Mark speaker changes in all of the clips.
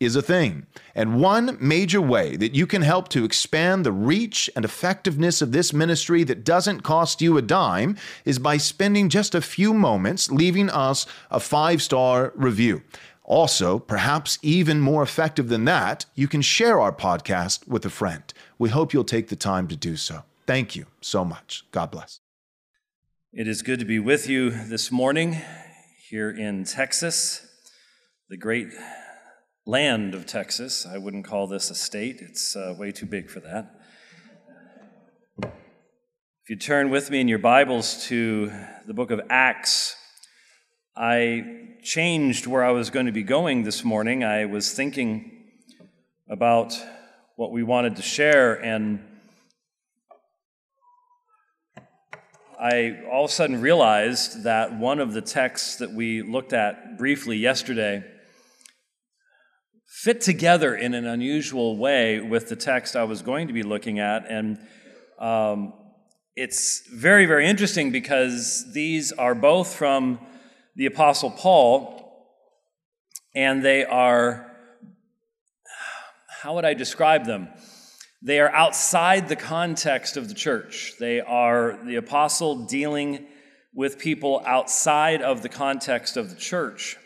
Speaker 1: is a thing. And one major way that you can help to expand the reach and effectiveness of this ministry that doesn't cost you a dime is by spending just a few moments leaving us a five star review. Also, perhaps even more effective than that, you can share our podcast with a friend. We hope you'll take the time to do so. Thank you so much. God bless.
Speaker 2: It is good to be with you this morning here in Texas, the great land of Texas. I wouldn't call this a state, it's uh, way too big for that. If you turn with me in your Bibles to the book of Acts, I changed where I was going to be going this morning. I was thinking about what we wanted to share, and I all of a sudden realized that one of the texts that we looked at briefly yesterday fit together in an unusual way with the text I was going to be looking at. And um, it's very, very interesting because these are both from the Apostle Paul, and they are, how would I describe them? They are outside the context of the church. They are the apostle dealing with people outside of the context of the church.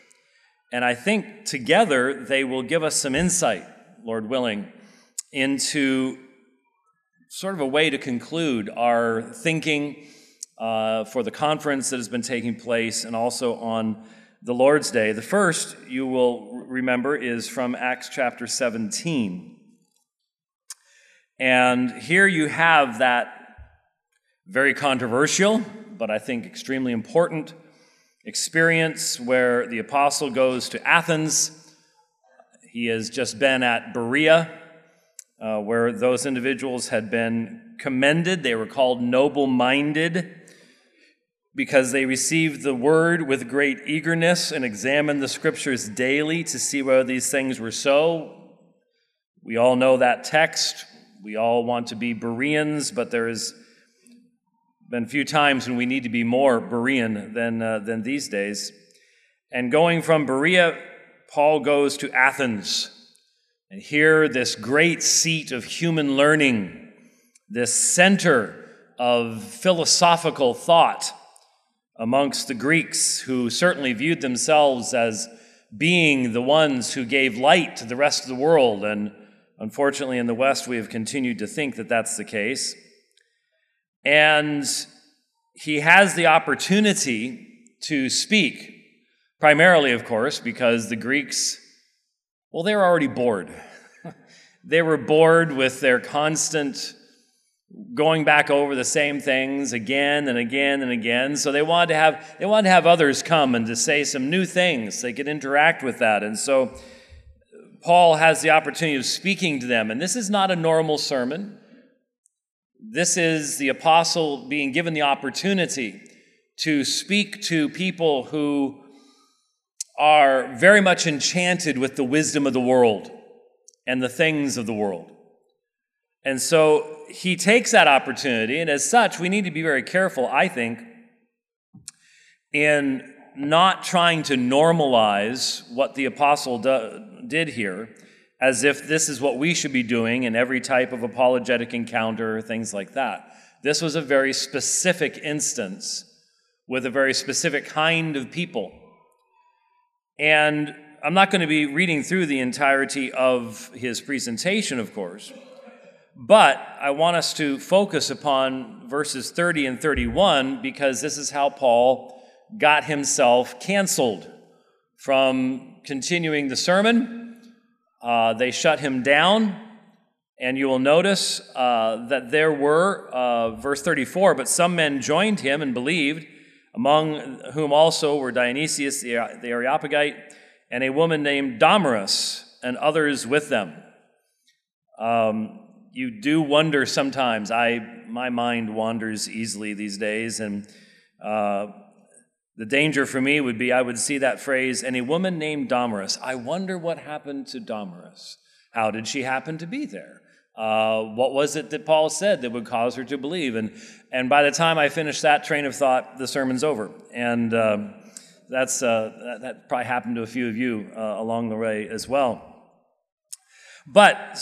Speaker 2: And I think together they will give us some insight, Lord willing, into sort of a way to conclude our thinking uh, for the conference that has been taking place and also on the Lord's Day. The first you will remember is from Acts chapter 17. And here you have that very controversial, but I think extremely important experience where the apostle goes to Athens. He has just been at Berea, uh, where those individuals had been commended. They were called noble minded because they received the word with great eagerness and examined the scriptures daily to see whether these things were so. We all know that text. We all want to be Bereans, but there has been few times when we need to be more Berean than, uh, than these days. And going from Berea, Paul goes to Athens. And here, this great seat of human learning, this center of philosophical thought, amongst the Greeks, who certainly viewed themselves as being the ones who gave light to the rest of the world. And unfortunately, in the West, we have continued to think that that's the case. And he has the opportunity to speak, primarily, of course, because the Greeks, well, they were already bored. they were bored with their constant going back over the same things again and again and again. So they wanted to have they wanted to have others come and to say some new things. They could interact with that. And so Paul has the opportunity of speaking to them. And this is not a normal sermon. This is the apostle being given the opportunity to speak to people who are very much enchanted with the wisdom of the world and the things of the world. And so he takes that opportunity, and as such, we need to be very careful, I think, in not trying to normalize what the apostle do, did here as if this is what we should be doing in every type of apologetic encounter, or things like that. This was a very specific instance with a very specific kind of people. And I'm not going to be reading through the entirety of his presentation, of course. But I want us to focus upon verses 30 and 31 because this is how Paul got himself canceled from continuing the sermon. Uh, they shut him down, and you will notice uh, that there were, uh, verse 34, but some men joined him and believed, among whom also were Dionysius the Areopagite and a woman named Damaris, and others with them. Um, you do wonder sometimes. I my mind wanders easily these days, and uh, The danger for me would be I would see that phrase, and a woman named Damaris. I wonder what happened to Damaris. How did she happen to be there? Uh, what was it that Paul said that would cause her to believe? And, and by the time I finish that train of thought, the sermon's over. And um, that's, uh, that, that, probably happened to a few of you uh, along the way as well. But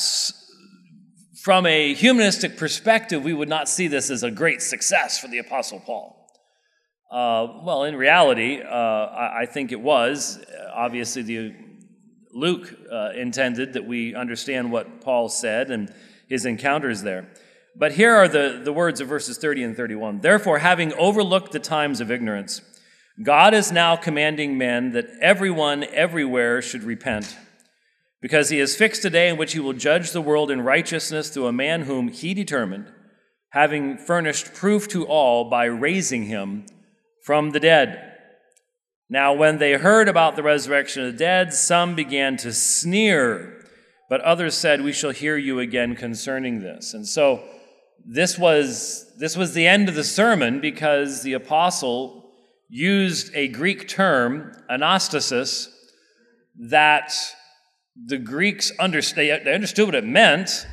Speaker 2: from a humanistic perspective, we would not see this as a great success for the Apostle Paul. Uh, well, in reality, uh, I, I, think it was. Obviously, the Luke uh, intended that we understand what Paul said and his encounters there. But here are the, the words of verses 30 and 31. Therefore, having overlooked the times of ignorance, God is now commanding men that everyone everywhere should repent, because he has fixed a day in which he will judge the world in righteousness through a man whom he determined, having furnished proof to all by raising him from the dead. Now, when they heard about the resurrection of the dead, some began to sneer, but others said, We shall hear you again concerning this. And so this was, this was the end of the sermon because the apostle used a Greek term, anastasis, that the Greeks understood, they understood what it meant.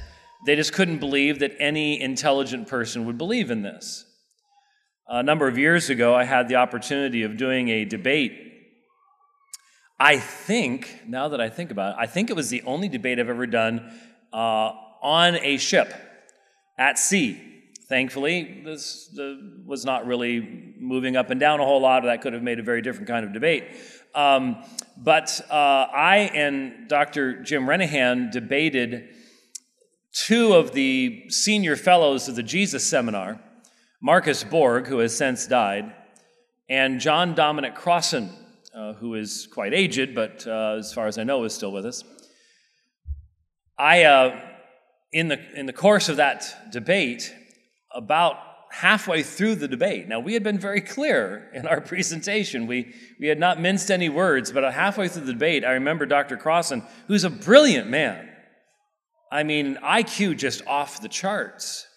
Speaker 2: They just couldn't believe that any intelligent person would believe in this. A number of years ago, I had the opportunity of doing a debate. I think, now that I think about it, I think it was the only debate I've ever done uh, on a ship at sea. Thankfully, this was not really moving up and down a whole lot. That could have made a very different kind of debate. Um, but uh, I and Dr. Jim Renihan debated two of the senior fellows of the Jesus Seminar Marcus Borg, who has since died, and John Dominic Crossan, uh, who is quite aged, but uh, as far as I know, is still with us. I, uh, in, the, in the course of that debate, about halfway through the debate, now we had been very clear in our presentation. We, we had not minced any words, but halfway through the debate, I remember Dr. Crossan, who's a brilliant man. I mean, IQ just off the charts.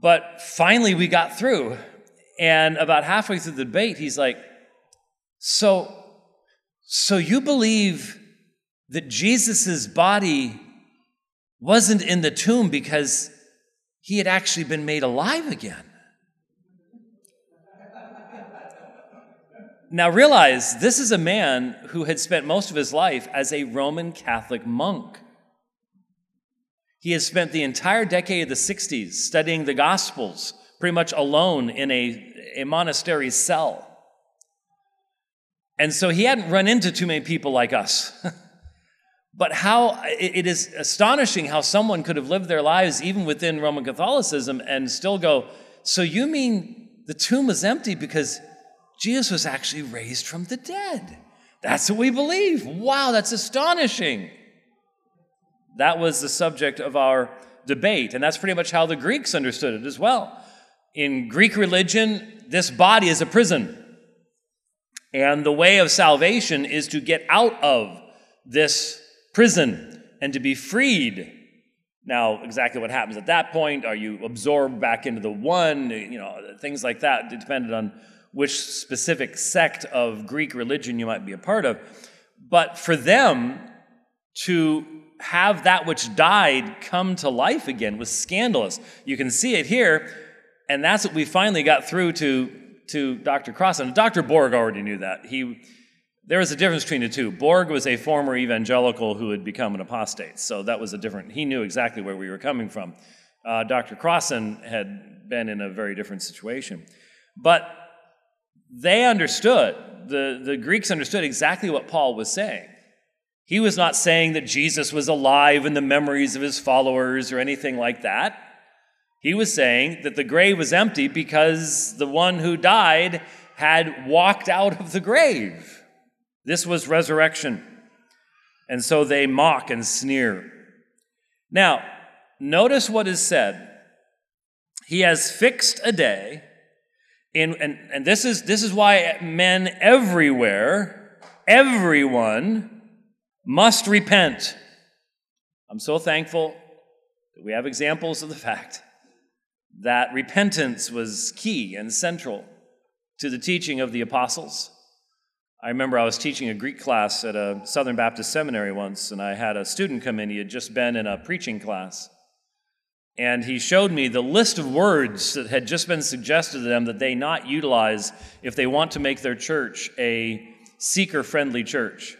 Speaker 2: But finally, we got through. And about halfway through the debate, he's like, So, so you believe that Jesus' body wasn't in the tomb because he had actually been made alive again? Now realize this is a man who had spent most of his life as a Roman Catholic monk. He has spent the entire decade of the 60s studying the Gospels, pretty much alone in a, a monastery cell. And so he hadn't run into too many people like us. but how it is astonishing how someone could have lived their lives even within Roman Catholicism and still go, So you mean the tomb is empty because Jesus was actually raised from the dead? That's what we believe. Wow, that's astonishing. That was the subject of our debate, and that's pretty much how the Greeks understood it as well. In Greek religion, this body is a prison. And the way of salvation is to get out of this prison and to be freed. Now, exactly what happens at that point, are you absorbed back into the one? You know, things like that, depended on which specific sect of Greek religion you might be a part of. But for them to have that which died come to life again was scandalous. You can see it here, and that's what we finally got through to, to Dr. Cross. And Dr. Borg already knew that. He, there was a difference between the two. Borg was a former evangelical who had become an apostate, so that was a different, he knew exactly where we were coming from. Uh, Dr. Crossan had been in a very different situation. But they understood, the, the Greeks understood exactly what Paul was saying. He was not saying that Jesus was alive in the memories of his followers or anything like that. He was saying that the grave was empty because the one who died had walked out of the grave. This was resurrection. And so they mock and sneer. Now, notice what is said. He has fixed a day, in, and, and this, is, this is why men everywhere, everyone, must repent. I'm so thankful that we have examples of the fact that repentance was key and central to the teaching of the apostles. I remember I was teaching a Greek class at a Southern Baptist seminary once, and I had a student come in. He had just been in a preaching class. And he showed me the list of words that had just been suggested to them that they not utilize if they want to make their church a seeker friendly church.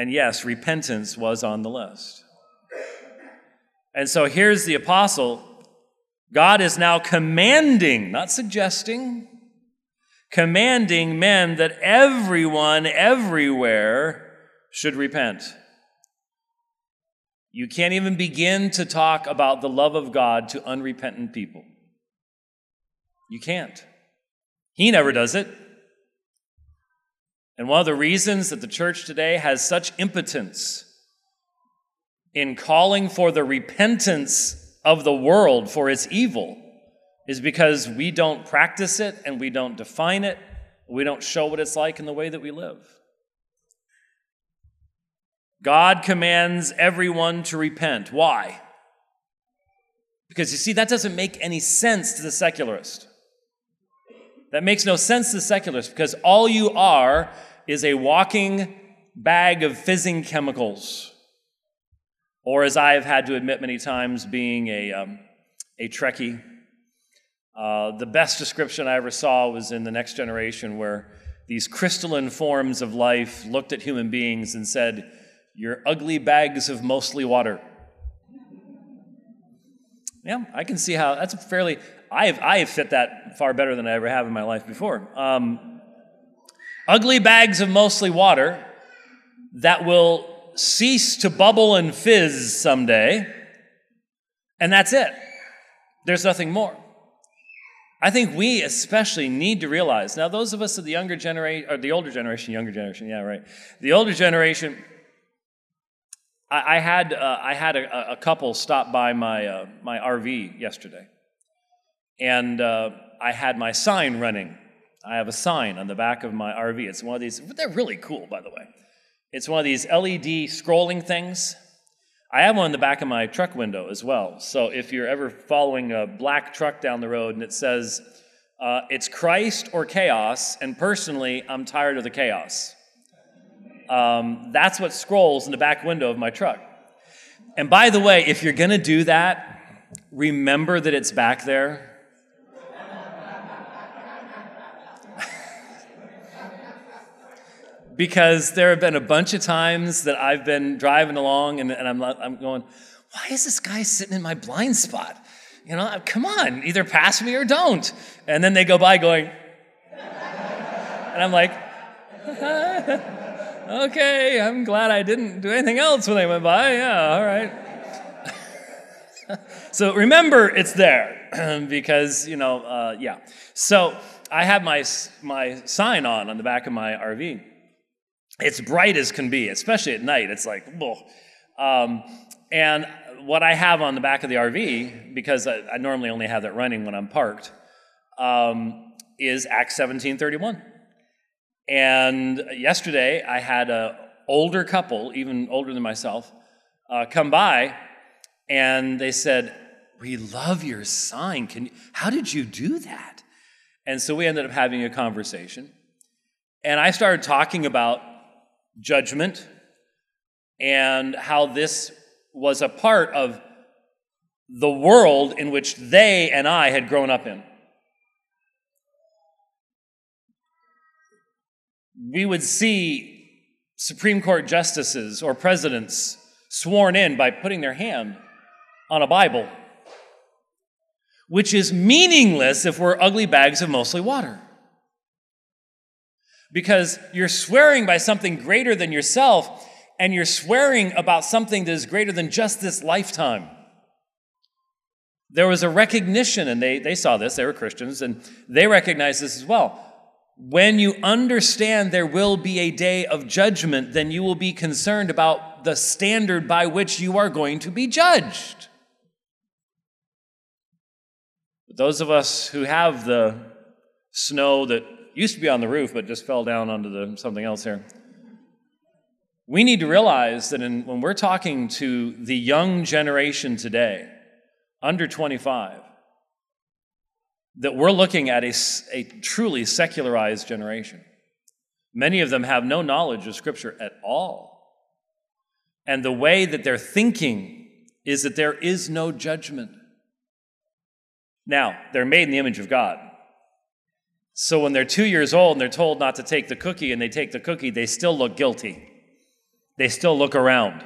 Speaker 2: And yes, repentance was on the list. And so here's the apostle. God is now commanding, not suggesting, commanding men that everyone, everywhere, should repent. You can't even begin to talk about the love of God to unrepentant people. You can't. He never does it. And one of the reasons that the church today has such impotence in calling for the repentance of the world for its evil is because we don't practice it and we don't define it. We don't show what it's like in the way that we live. God commands everyone to repent. Why? Because you see, that doesn't make any sense to the secularist. That makes no sense to the secularist because all you are is a walking bag of fizzing chemicals. Or, as I have had to admit many times, being a, um, a Trekkie. Uh, the best description I ever saw was in The Next Generation, where these crystalline forms of life looked at human beings and said, You're ugly bags of mostly water. Yeah, I can see how that's fairly. I have I have fit that far better than I ever have in my life before. Um, ugly bags of mostly water that will cease to bubble and fizz someday, and that's it. There's nothing more. I think we especially need to realize now, those of us of the younger generation, or the older generation, younger generation, yeah, right. The older generation, I, I had, uh, I had a, a, couple stop by my, uh, my RV yesterday, and uh, I had my sign running. I have a sign on the back of my RV. It's one of these, they're really cool, by the way. It's one of these LED scrolling things. I have one in the back of my truck window as well. So if you're ever following a black truck down the road and it says, uh, it's Christ or chaos, and personally, I'm tired of the chaos. Um, that's what scrolls in the back window of my truck. And by the way, if you're going to do that, remember that it's back there. Because there have been a bunch of times that I've been driving along and, and I'm, I'm going, why is this guy sitting in my blind spot? You know, come on, either pass me or don't. And then they go by going, and I'm like, okay, I'm glad I didn't do anything else when they went by. Yeah, all right. so remember, it's there because, you know, uh, yeah. So I have my, my sign on on the back of my RV. It's bright as can be, especially at night. It's like, um, and what I have on the back of the RV, because I, I normally only have that running when I'm parked, um, is Acts 1731. And yesterday, I had an older couple, even older than myself, uh, come by, and they said, "We love your sign. Can you, how did you do that?" And so we ended up having a conversation, and I started talking about judgment and how this was a part of the world in which they and I had grown up in. we would see Supreme Court justices or presidents sworn in by putting their hand on a Bible, which is meaningless if we're ugly bags of mostly water. Because you're swearing by something greater than yourself, and you're swearing about something that is greater than just this lifetime. There was a recognition, and they, they saw this, they were Christians, and they recognized this as well when you understand there will be a day of judgment, then you will be concerned about the standard by which you are going to be judged. But those of us who have the snow that used to be on the roof but just fell down onto the, something else here, we need to realize that in, when we're talking to the young generation today, under 25, that we're looking at a, a truly secularized generation. Many of them have no knowledge of Scripture at all. And the way that they're thinking is that there is no judgment. Now, they're made in the image of God. So when they're two years old and they're told not to take the cookie and they take the cookie, they still look guilty. They still look around.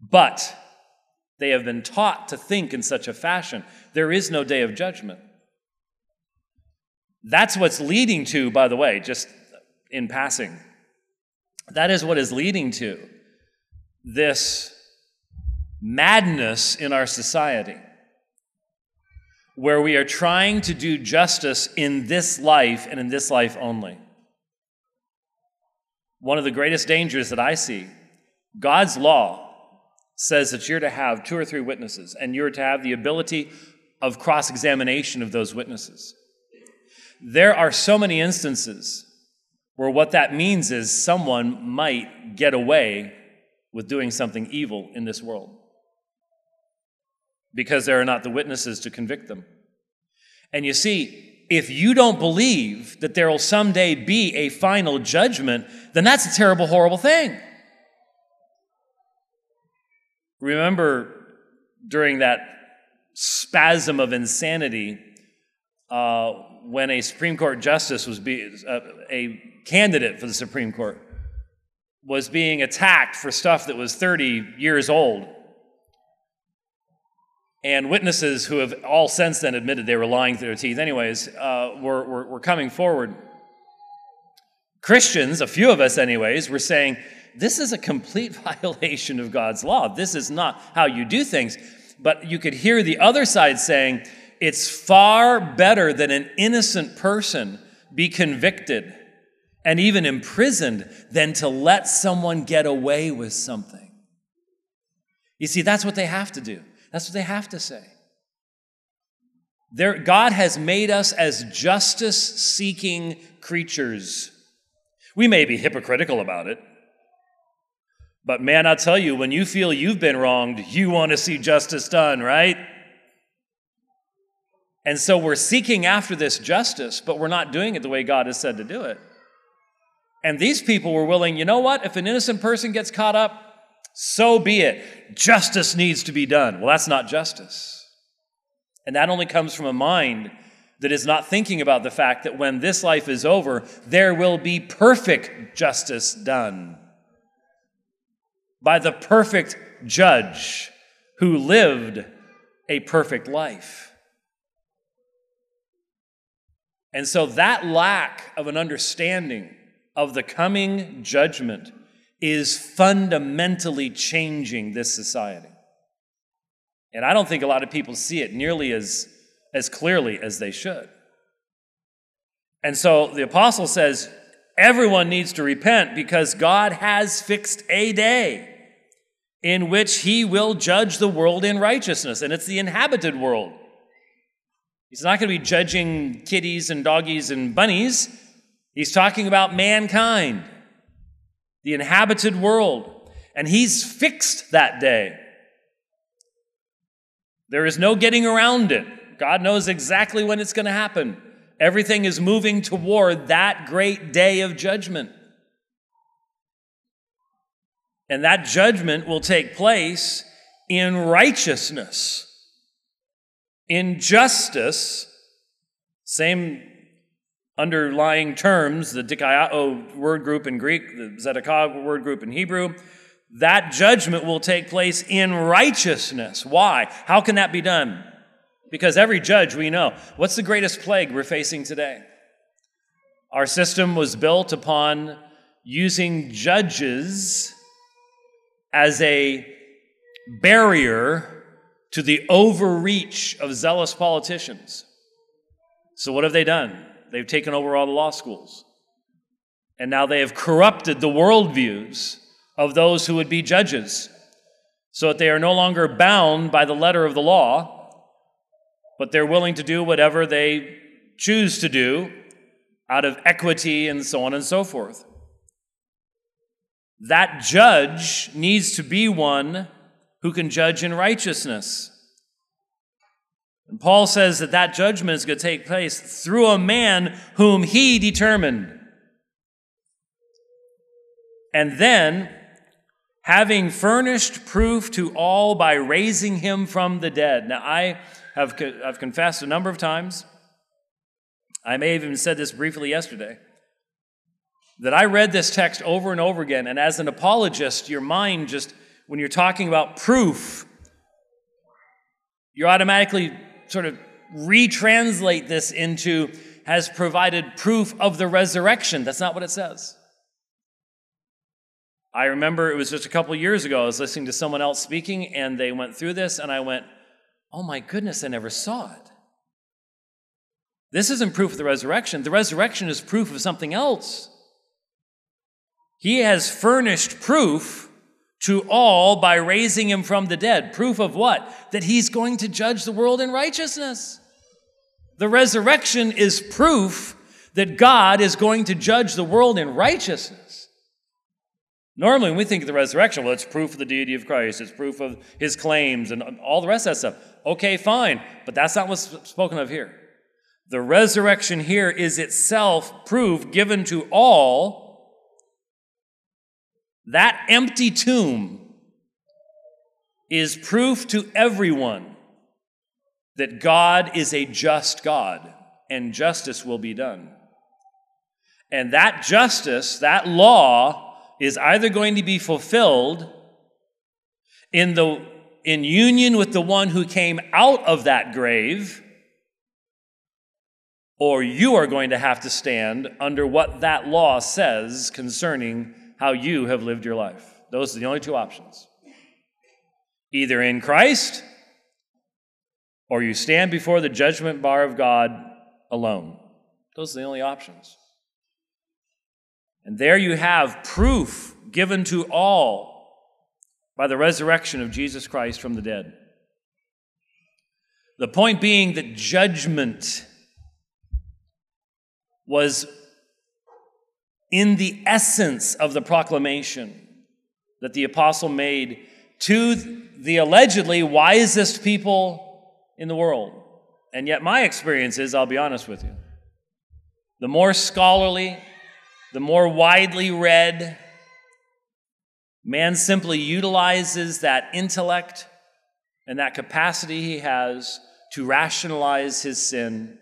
Speaker 2: But they have been taught to think in such a fashion. There is no day of judgment. That's what's leading to, by the way, just in passing, that is what is leading to this madness in our society where we are trying to do justice in this life and in this life only. One of the greatest dangers that I see God's law says that you're to have two or three witnesses and you're to have the ability of cross examination of those witnesses. There are so many instances where what that means is someone might get away with doing something evil in this world because there are not the witnesses to convict them. And you see, if you don't believe that there will someday be a final judgment, then that's a terrible, horrible thing. Remember during that spasm of insanity uh, when a Supreme Court justice was be, uh, a candidate for the Supreme Court was being attacked for stuff that was 30 years old. And witnesses who have all since then admitted they were lying through their teeth, anyways, uh, were, were, were coming forward. Christians, a few of us, anyways, were saying, This is a complete violation of God's law. This is not how you do things. But you could hear the other side saying, it's far better that an innocent person be convicted and even imprisoned than to let someone get away with something. You see, that's what they have to do. That's what they have to say. There, God has made us as justice seeking creatures. We may be hypocritical about it, but man, I'll tell you, when you feel you've been wronged, you want to see justice done, right? And so we're seeking after this justice, but we're not doing it the way God has said to do it. And these people were willing, you know what? If an innocent person gets caught up, so be it. Justice needs to be done. Well, that's not justice. And that only comes from a mind that is not thinking about the fact that when this life is over, there will be perfect justice done by the perfect judge who lived a perfect life. And so that lack of an understanding of the coming judgment is fundamentally changing this society. And I don't think a lot of people see it nearly as, as clearly as they should. And so the apostle says everyone needs to repent because God has fixed a day in which he will judge the world in righteousness, and it's the inhabited world. He's not going to be judging kitties and doggies and bunnies. He's talking about mankind, the inhabited world. And he's fixed that day. There is no getting around it. God knows exactly when it's going to happen. Everything is moving toward that great day of judgment. And that judgment will take place in righteousness. In justice, same underlying terms, the dikaiō word group in Greek, the zedekiah word group in Hebrew, that judgment will take place in righteousness. Why? How can that be done? Because every judge we know. What's the greatest plague we're facing today? Our system was built upon using judges as a barrier to the overreach of zealous politicians. So, what have they done? They've taken over all the law schools. And now they have corrupted the worldviews of those who would be judges, so that they are no longer bound by the letter of the law, but they're willing to do whatever they choose to do out of equity and so on and so forth. That judge needs to be one who can judge in righteousness. And Paul says that that judgment is going to take place through a man whom he determined. And then, having furnished proof to all by raising him from the dead. Now, I have I've confessed a number of times, I may have even said this briefly yesterday, that I read this text over and over again, and as an apologist, your mind just, when you're talking about proof, you're automatically sort of retranslate this into has provided proof of the resurrection. That's not what it says. I remember it was just a couple years ago, I was listening to someone else speaking, and they went through this, and I went, Oh my goodness, I never saw it. This isn't proof of the resurrection. The resurrection is proof of something else. He has furnished proof to all by raising him from the dead. Proof of what? That he's going to judge the world in righteousness. The resurrection is proof that God is going to judge the world in righteousness. Normally, when we think of the resurrection, well, it's proof of the deity of Christ, it's proof of his claims and all the rest of that stuff. Okay, fine, but that's not what's spoken of here. The resurrection here is itself proof given to all that empty tomb is proof to everyone that God is a just God and justice will be done. And that justice, that law, is either going to be fulfilled in, the, in union with the one who came out of that grave, or you are going to have to stand under what that law says concerning how you have lived your life. Those are the only two options. Either in Christ or you stand before the judgment bar of God alone. Those are the only options. And there you have proof given to all by the resurrection of Jesus Christ from the dead. The point being that judgment was in the essence of the proclamation that the apostle made to the allegedly wisest people in the world. And yet, my experience is, I'll be honest with you, the more scholarly, the more widely read, man simply utilizes that intellect and that capacity he has to rationalize his sin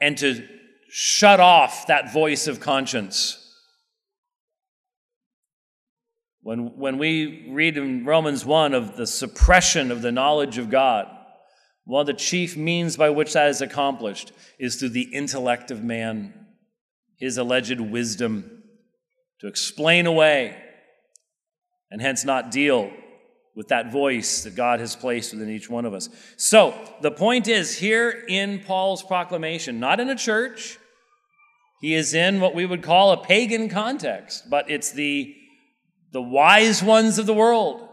Speaker 2: and to shut off that voice of conscience. When, when we read in Romans 1 of the suppression of the knowledge of God, one of the chief means by which that is accomplished is through the intellect of man, his alleged wisdom, to explain away and hence not deal with that voice that God has placed within each one of us. So, the point is here in Paul's proclamation, not in a church, he is in what we would call a pagan context, but it's the, the wise ones of the world.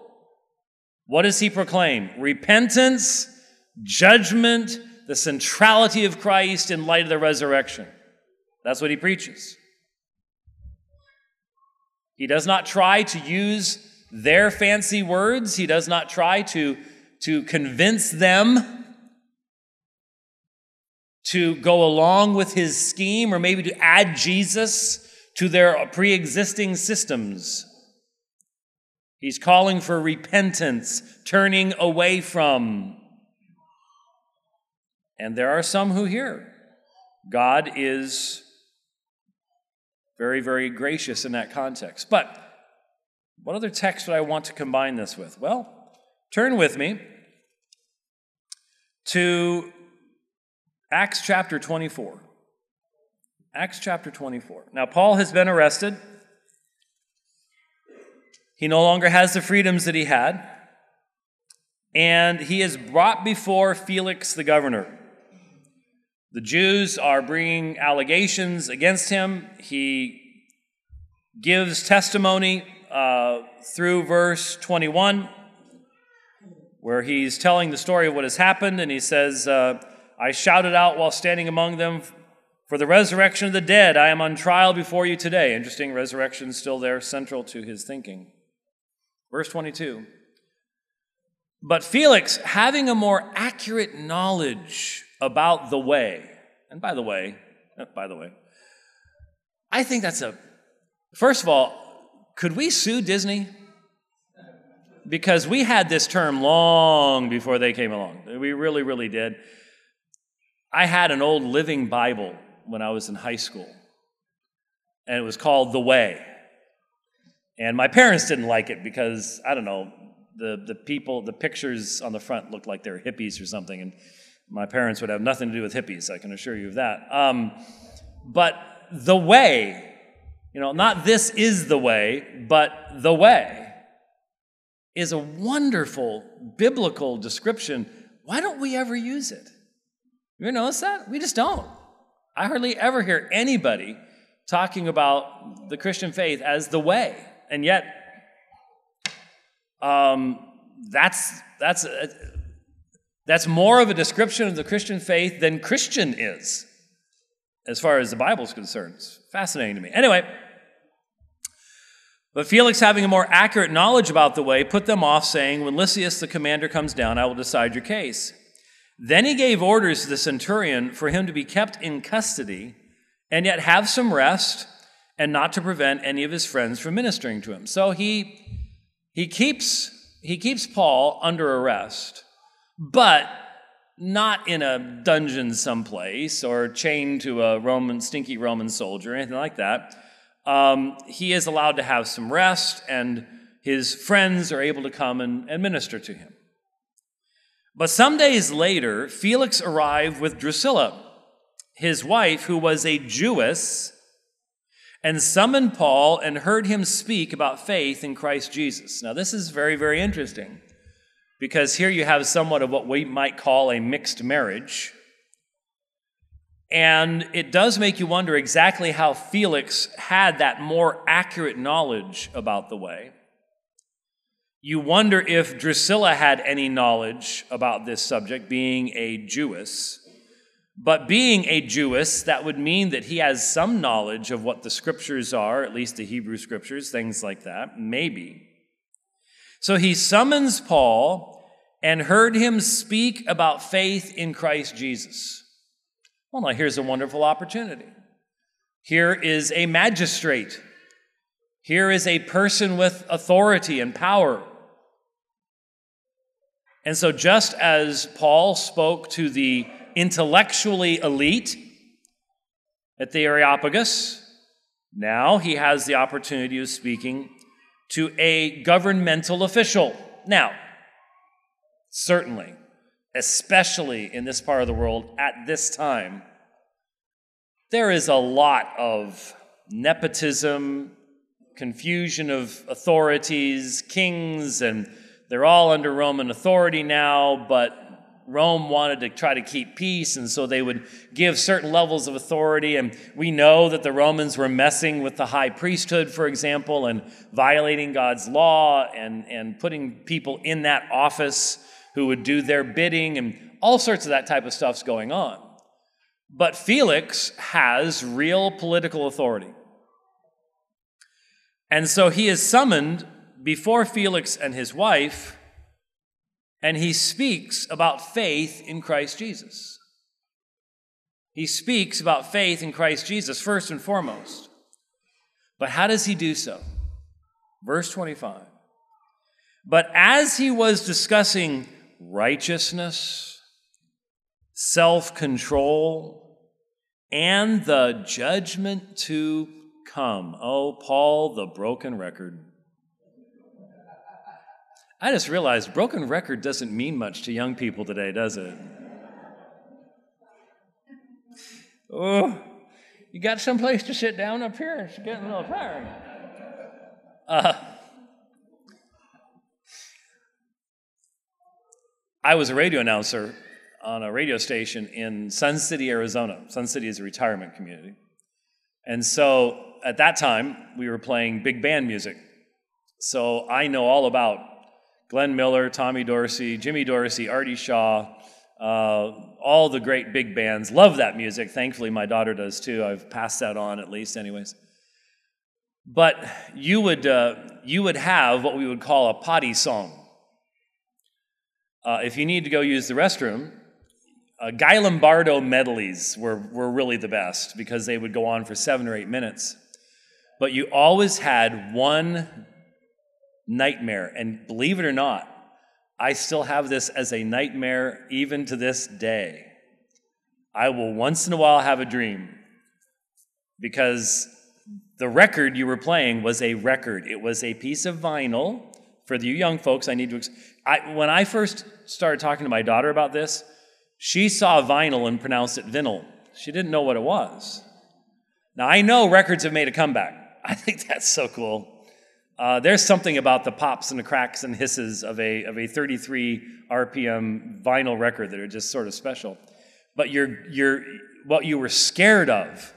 Speaker 2: What does he proclaim? Repentance, judgment, the centrality of Christ in light of the resurrection. That's what he preaches. He does not try to use their fancy words, he does not try to, to convince them to go along with his scheme or maybe to add Jesus to their pre existing systems. He's calling for repentance, turning away from. And there are some who hear. God is very, very gracious in that context. But what other text would I want to combine this with? Well, turn with me to Acts chapter 24. Acts chapter 24. Now, Paul has been arrested. He no longer has the freedoms that he had. And he is brought before Felix the governor. The Jews are bringing allegations against him. He gives testimony uh, through verse 21, where he's telling the story of what has happened, and he says, uh, I shouted out while standing among them, For the resurrection of the dead, I am on trial before you today. Interesting, resurrection still there, central to his thinking. Verse 22 But Felix, having a more accurate knowledge about the way, and by the way, uh, by the way, I think that's a, first of all, could we sue Disney? Because we had this term long before they came along. We really, really did. I had an old living Bible when I was in high school, and it was called The Way. And my parents didn't like it because, I don't know, the, the people, the pictures on the front looked like they were hippies or something. And my parents would have nothing to do with hippies, I can assure you of that. Um, but the way, you know, not this is the way, but the way is a wonderful biblical description. Why don't we ever use it? You notice that? We just don't. I hardly ever hear anybody talking about the Christian faith as the way. And yet, um, that's, that's, uh, that's more of a description of the Christian faith than Christian is, as far as the Bible's concerned. It's fascinating to me. Anyway, but Felix, having a more accurate knowledge about the way, put them off, saying, When Lysias the commander comes down, I will decide your case. Then he gave orders to the centurion for him to be kept in custody and yet have some rest and not to prevent any of his friends from ministering to him. So he, he, keeps, he keeps Paul under arrest, but not in a dungeon someplace or chained to a Roman, stinky Roman soldier or anything like that. Um, he is allowed to have some rest, and his friends are able to come and, and minister to him. But some days later, Felix arrived with Drusilla, his wife, who was a Jewess and summoned Paul and heard him speak about faith in Christ Jesus. Now, this is very, very interesting because here you have somewhat of what we might call a mixed marriage. And it does make you wonder exactly how Felix had that more accurate knowledge about the way. You wonder if Drusilla had any knowledge about this subject, being a Jewess. But being a Jewess, that would mean that he has some knowledge of what the scriptures are, at least the Hebrew scriptures, things like that, maybe. So he summons Paul and heard him speak about faith in Christ Jesus. Well, now here's a wonderful opportunity. Here is a magistrate. Here is a person with authority and power. And so, just as Paul spoke to the intellectually elite at the Areopagus. Now he has the opportunity of speaking to a governmental official. Now, certainly, especially in this part of the world at this time, there is a lot of nepotism, confusion of authorities, kings, and they're all under Roman authority now, but Rome wanted to try to keep peace, and so they would give certain levels of authority. And we know that the Romans were messing with the high priesthood, for example, and violating God's law and, and putting people in that office who would do their bidding, and all sorts of that type of stuff's going on. But Felix has real political authority. And so he is summoned before Felix and his wife and he speaks about faith in Christ Jesus. He speaks about faith in Christ Jesus first and foremost. But how does he do so? Verse 25. But as he was discussing righteousness, self control, and the judgment to come. Oh, Paul, the broken record. I just realized broken record doesn't mean much to young people today, does it? Oh, you got someplace to sit down up here? It's getting a little tiring. Uh, I was a radio announcer on a radio station in Sun City, Arizona. Sun City is a retirement community. And so at that time, we were playing big band music. So I know all about Glenn Miller, Tommy Dorsey, Jimmy Dorsey, Artie Shaw, uh, all the great big bands. Love that music. Thankfully, my daughter does too. I've passed that on at least, anyways. But you would, uh, you would have what we would call a potty song. Uh, if you need to go use the restroom, uh, Guy Lombardo medleys were, were really the best because they would go on for seven or eight minutes. But you always had one nightmare. And believe it or not, I still have this as a nightmare even to this day. I will once in a while have a dream because the record you were playing was a record. It was a piece of vinyl. For you young folks, I need to. I, when I first started talking to my daughter about this, she saw vinyl and pronounced it vinyl. She didn't know what it was. Now, I know records have made a comeback. I think that's so cool. Uh, there's something about the pops and the cracks and hisses of a, of a 33 RPM vinyl record that are just sort of special. But you're, you're, what you were scared of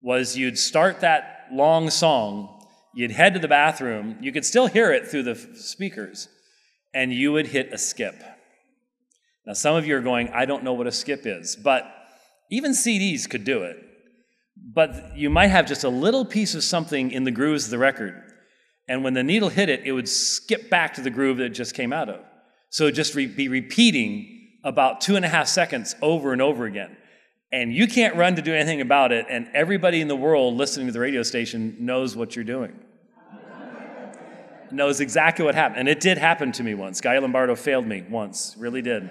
Speaker 2: was you'd start that long song, you'd head to the bathroom, you could still hear it through the speakers, and you would hit a skip. Now, some of you are going, I don't know what a skip is, but even CDs could do it. But you might have just a little piece of something in the grooves of the record and when the needle hit it, it would skip back to the groove that it just came out of. So just re- be repeating about two and a half seconds over and over again. And you can't run to do anything about it, and everybody in the world listening to the radio station knows what you're doing. knows exactly what happened. And it did happen to me once. Guy Lombardo failed me once, really did.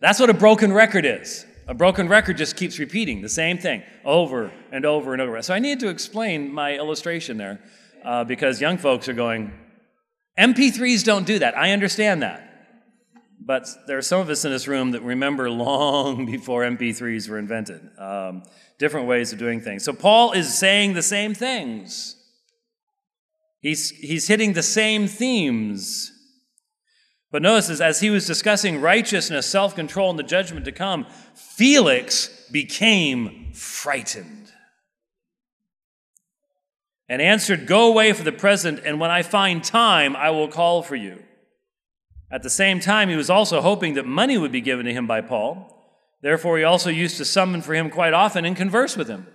Speaker 2: That's what a broken record is. A broken record just keeps repeating the same thing over and over and over. So I need to explain my illustration there uh, because young folks are going, MP3s don't do that. I understand that. But there are some of us in this room that remember long before MP3s were invented, um, different ways of doing things. So Paul is saying the same things. He's, he's hitting the same themes. But notice this, as he was discussing righteousness, self control, and the judgment to come, Felix became frightened and answered, Go away for the present, and when I find time, I will call for you. At the same time, he was also hoping that money would be given to him by Paul. Therefore, he also used to summon for him quite often and converse with him.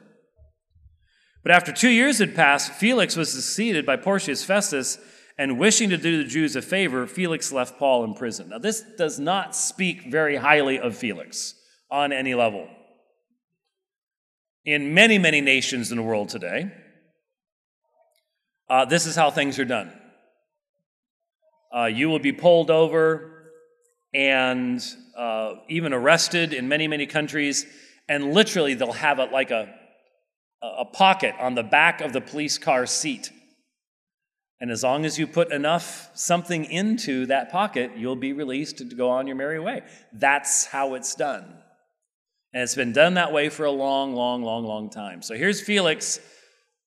Speaker 2: But after two years had passed, Felix was succeeded by Porcius Festus, and wishing to do the Jews a favor, Felix left Paul in prison. Now, this does not speak very highly of Felix on any level. In many, many nations in the world today, uh, this is how things are done. Uh, you will be pulled over and uh, even arrested in many, many countries, and literally they'll have it like a, a pocket on the back of the police car seat. And as long as you put enough something into that pocket, you'll be released to go on your merry way. That's how it's done. And it's been done that way for a long, long, long, long time. So here's Felix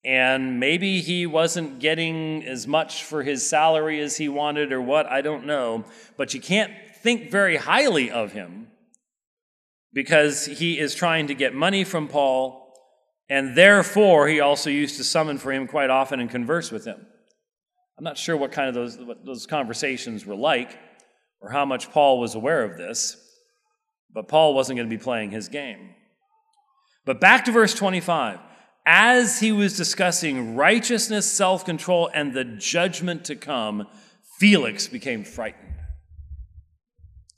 Speaker 2: and maybe he wasn't getting as much for his salary as he wanted or what, I don't know. But you can't think very highly of him because he is trying to get money from Paul, and therefore he also used to summon for him quite often and converse with him. I'm not sure what kind of those, those conversations were like or how much Paul was aware of this, but Paul wasn't going to be playing his game. But back to verse 25 as he was discussing righteousness, self control, and the judgment to come, Felix became frightened.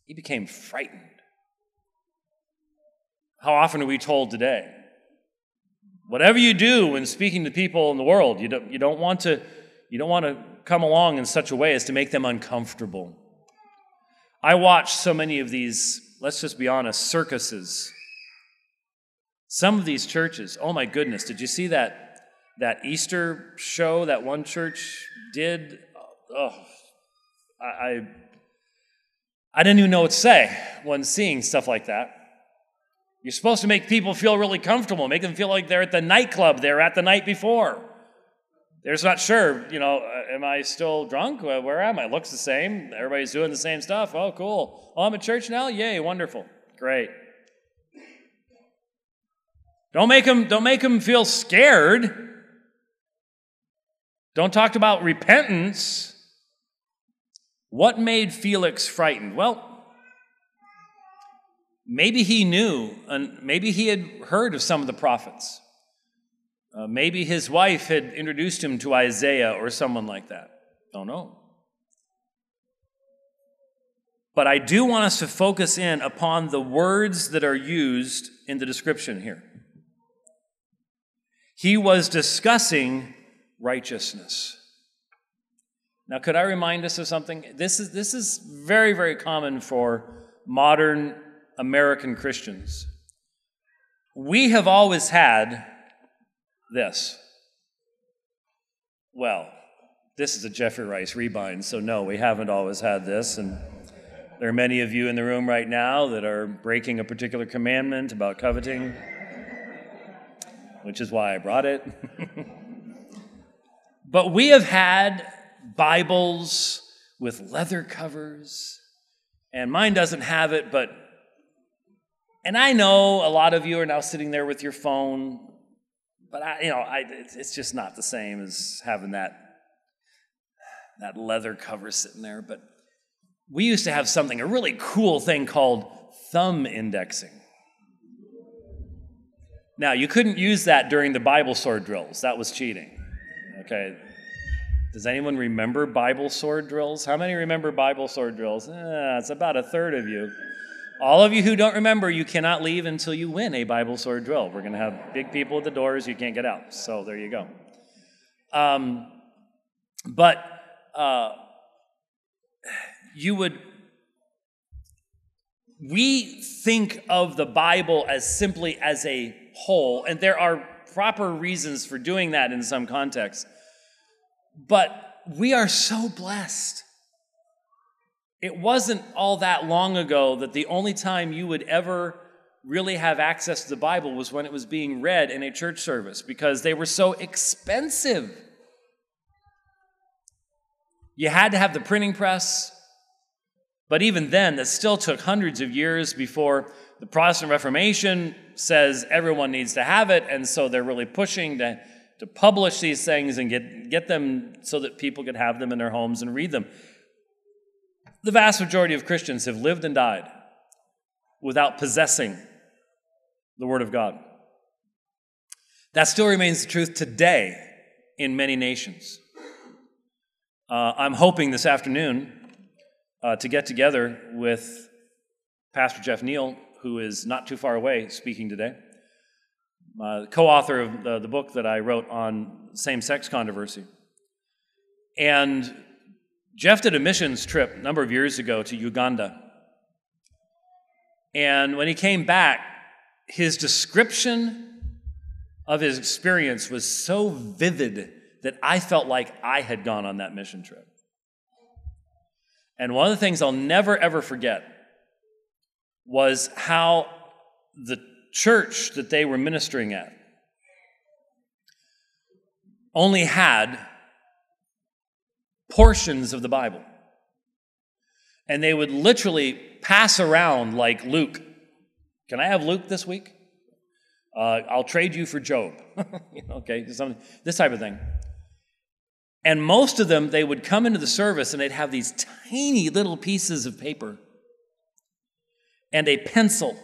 Speaker 2: He became frightened. How often are we told today? Whatever you do when speaking to people in the world, you don't, you don't, want, to, you don't want to come along in such a way as to make them uncomfortable. I watch so many of these, let's just be honest, circuses some of these churches, oh my goodness, did you see that, that Easter show that one church did? Oh, I, I, I didn't even know what to say when seeing stuff like that. You're supposed to make people feel really comfortable, make them feel like they're at the nightclub they're at the night before. They're just not sure, you know, uh, am I still drunk? Where am I? Looks the same. Everybody's doing the same stuff. Oh, cool. Oh, I'm at church now? Yay, wonderful. Great. Don't make them, don't make them feel scared. Don't talk about repentance. What made Felix frightened? Well, maybe he knew, and maybe he had heard of some of the prophets. Uh, maybe his wife had introduced him to Isaiah or someone like that. Don't know. But I do want us to focus in upon the words that are used in the description here. He was discussing righteousness. Now, could I remind us of something? This is, this is very, very common for modern American Christians. We have always had this. Well, this is a Jeffrey Rice rebind, so no, we haven't always had this. And there are many of you in the room right now that are breaking a particular commandment about coveting, which is why I brought it. but we have had Bibles with leather covers, and mine doesn't have it, but and I know a lot of you are now sitting there with your phone, but I, you know, I, it's just not the same as having that that leather cover sitting there. But we used to have something, a really cool thing called thumb indexing. Now, you couldn't use that during the Bible sword drills. That was cheating. Okay. Does anyone remember Bible sword drills? How many remember Bible sword drills? Eh, it's about a third of you. All of you who don't remember, you cannot leave until you win a Bible sword drill. We're going to have big people at the doors. You can't get out. So there you go. Um, but uh, you would, we think of the Bible as simply as a whole, and there are proper reasons for doing that in some contexts. But we are so blessed. It wasn't all that long ago that the only time you would ever really have access to the Bible was when it was being read in a church service because they were so expensive. You had to have the printing press, but even then, that still took hundreds of years before the Protestant Reformation says everyone needs to have it, and so they're really pushing to, to publish these things and get, get them so that people could have them in their homes and read them. The vast majority of Christians have lived and died without possessing the Word of God. That still remains the truth today in many nations. Uh, I'm hoping this afternoon uh, to get together with Pastor Jeff Niell, who is not too far away speaking today, uh, co author of the, the book that I wrote on same sex controversy. And Jeff did a missions trip a number of years ago to Uganda. And when he came back, his description of his experience was so vivid that I felt like I had gone on that mission trip. And one of the things I'll never ever forget was how the church that they were ministering at only had portions of the Bible. And they would literally pass around like Luke. Can I have Luke this week? Uh, I'll trade you for Job. okay, this type of thing. And most of them, they would come into the service and they'd have these tiny little pieces of paper and a pencil.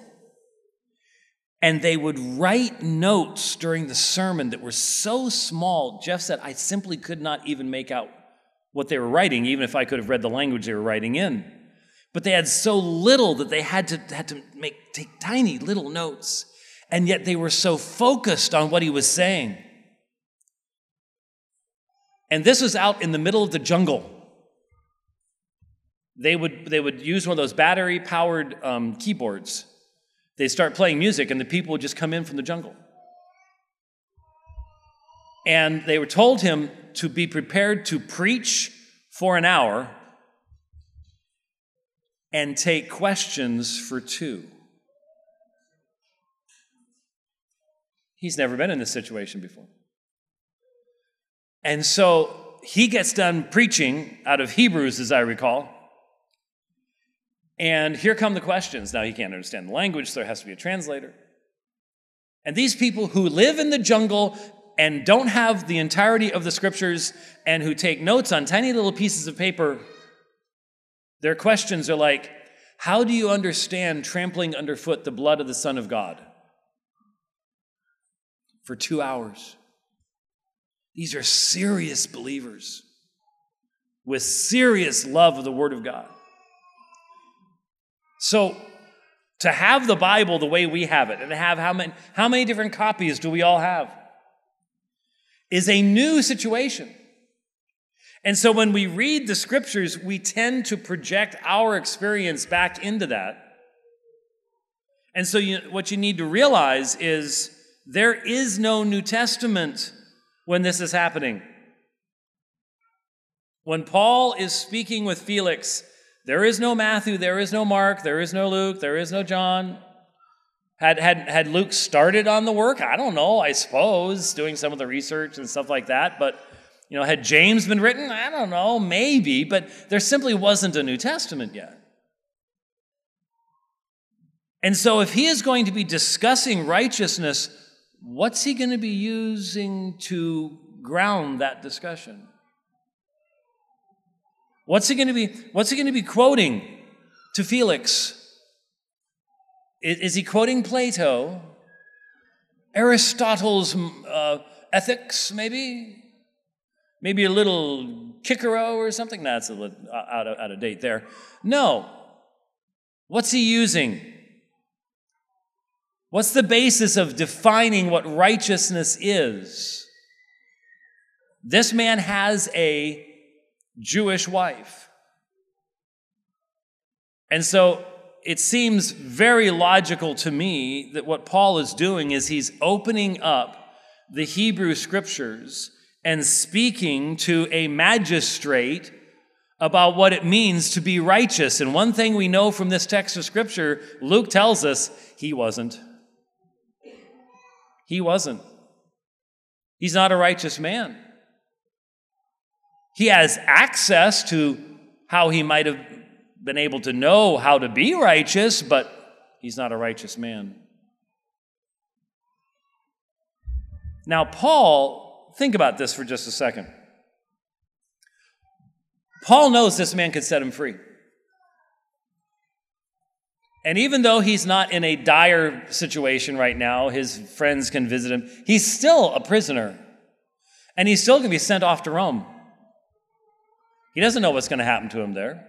Speaker 2: And they would write notes during the sermon that were so small, Jeff said, I simply could not even make out what they were writing, even if I could have read the language they were writing in. But they had so little that they had to, had to make, take tiny little notes. And yet they were so focused on what he was saying. And this was out in the middle of the jungle. They would, they would use one of those battery powered um, keyboards. They'd start playing music, and the people would just come in from the jungle. And they were told him to be prepared to preach for an hour and take questions for two. He's never been in this situation before. And so he gets done preaching out of Hebrews, as I recall. And here come the questions. Now, he can't understand the language, so there has to be a translator. And these people who live in the jungle and don't have the entirety of the scriptures and who take notes on tiny little pieces of paper, their questions are like, How do you understand trampling underfoot the blood of the Son of God? For two hours. These are serious believers with serious love of the Word of God. So, to have the Bible the way we have it, and to have how many, how many different copies do we all have, is a new situation. And so when we read the scriptures, we tend to project our experience back into that. And so you, what you need to realize is there is no New Testament when this is happening. When Paul is speaking with Felix, there is no Matthew, there is no Mark, there is no Luke, there is no John. Had, had, had Luke started on the work? I don't know, I suppose, doing some of the research and stuff like that. But, you know, had James been written? I don't know, maybe. But there simply wasn't a New Testament yet. And so, if he is going to be discussing righteousness, what's he going to be using to ground that discussion? What's he going to be, what's he going to be quoting to Felix? Is, is he quoting Plato? Aristotle's uh, ethics, maybe? Maybe a little Cicero or something? That's a little out of, out of date there. No. What's he using? What's the basis of defining what righteousness is? This man has a Jewish wife. And so it seems very logical to me that what Paul is doing is he's opening up the Hebrew scriptures and speaking to a magistrate about what it means to be righteous. And one thing we know from this text of scripture, Luke tells us he wasn't. He wasn't. He's not a righteous man. He has access to how he might have been able to know how to be righteous, but he's not a righteous man. Now, Paul, think about this for just a second. Paul knows this man could set him free. And even though he's not in a dire situation right now, his friends can visit him, he's still a prisoner. And he's still going to be sent off to Rome. He doesn't know what's going to happen to him there.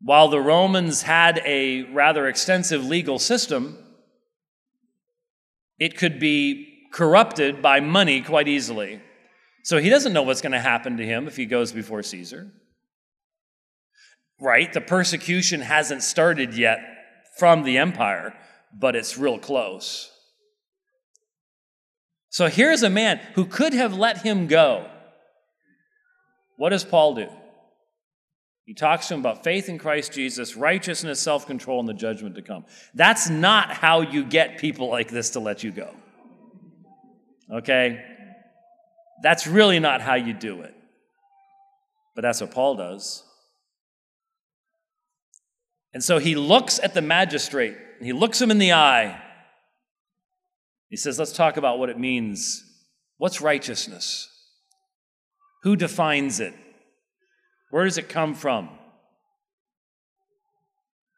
Speaker 2: While the Romans had a rather extensive legal system, it could be corrupted by money quite easily. So he doesn't know what's going to happen to him if he goes before Caesar. Right? The persecution hasn't started yet from the empire, but it's real close. So here's a man who could have let him go. What does Paul do? He talks to him about faith in Christ Jesus, righteousness, self control, and the judgment to come. That's not how you get people like this to let you go. Okay? That's really not how you do it. But that's what Paul does. And so he looks at the magistrate, and he looks him in the eye, he says, let's talk about what it means. What's righteousness? Who defines it? Where does it come from?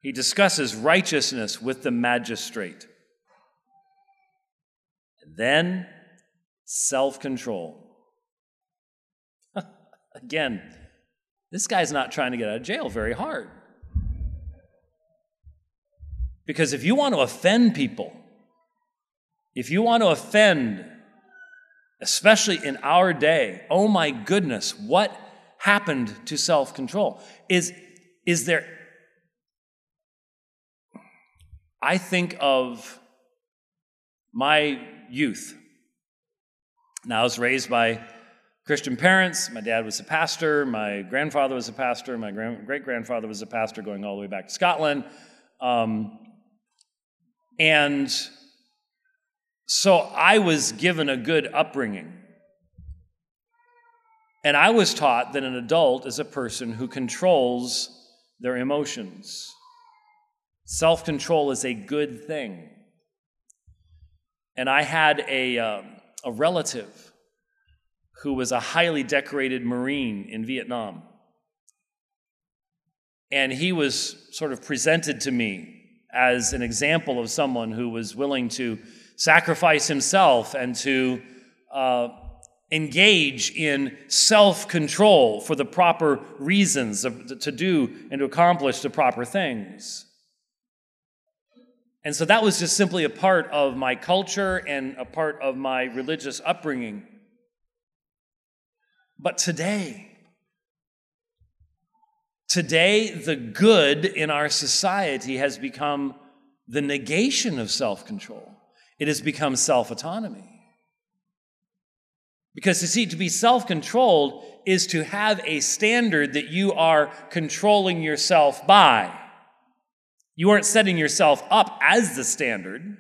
Speaker 2: He discusses righteousness with the magistrate. And then self control. Again, this guy's not trying to get out of jail very hard. Because if you want to offend people, if you want to offend, especially in our day, oh my goodness, what happened to self control? Is, is there. I think of my youth. Now, I was raised by Christian parents. My dad was a pastor. My grandfather was a pastor. My great grandfather was a pastor, going all the way back to Scotland. Um, and so I was given a good upbringing. And I was taught that an adult is a person who controls their emotions. Self control is a good thing. And I had a, uh, a relative who was a highly decorated Marine in Vietnam. And he was sort of presented to me as an example of someone who was willing to sacrifice himself and to uh, engage in self control for the proper reasons of, to do and to accomplish the proper things. And so that was just simply a part of my culture and a part of my religious upbringing. But today, today, the good in our society has become the negation of self control, it has become self autonomy. Because to see, to be self controlled is to have a standard that you are controlling yourself by. You aren't setting yourself up as the standard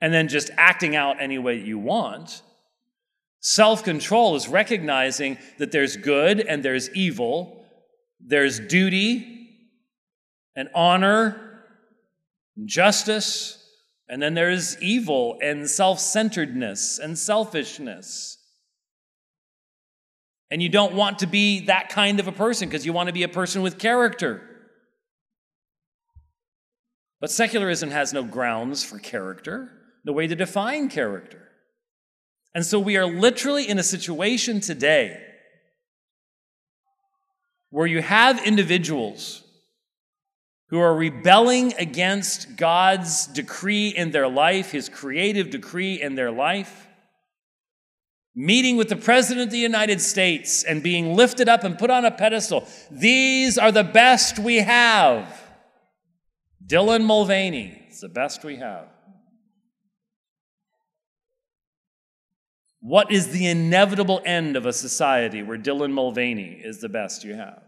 Speaker 2: and then just acting out any way that you want. Self control is recognizing that there's good and there's evil, there's duty and honor, and justice, and then there's evil and self centeredness and selfishness. And you don't want to be that kind of a person because you want to be a person with character. But secularism has no grounds for character, no way to define character. And so we are literally in a situation today where you have individuals who are rebelling against God's decree in their life, his creative decree in their life meeting with the President of the United States and being lifted up and put on a pedestal. These are the best we have. Dylan Mulvaney is the best we have. What is the inevitable end of a society where Dylan Mulvaney is the best you have?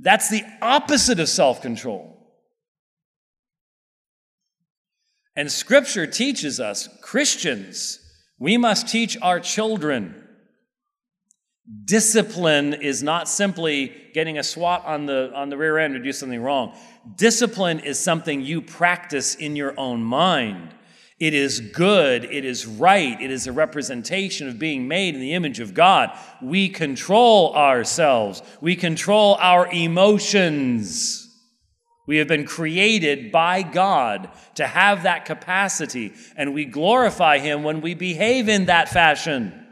Speaker 2: That's the opposite of self control. And Scripture teaches us, Christians, we must teach our children. Discipline is not simply getting a swat on the, on the rear end to do something wrong. Discipline is something you practice in your own mind. It is good, it is right, it is a representation of being made in the image of God. We control ourselves, we control our emotions. We have been created by God to have that capacity, and we glorify Him when we behave in that fashion.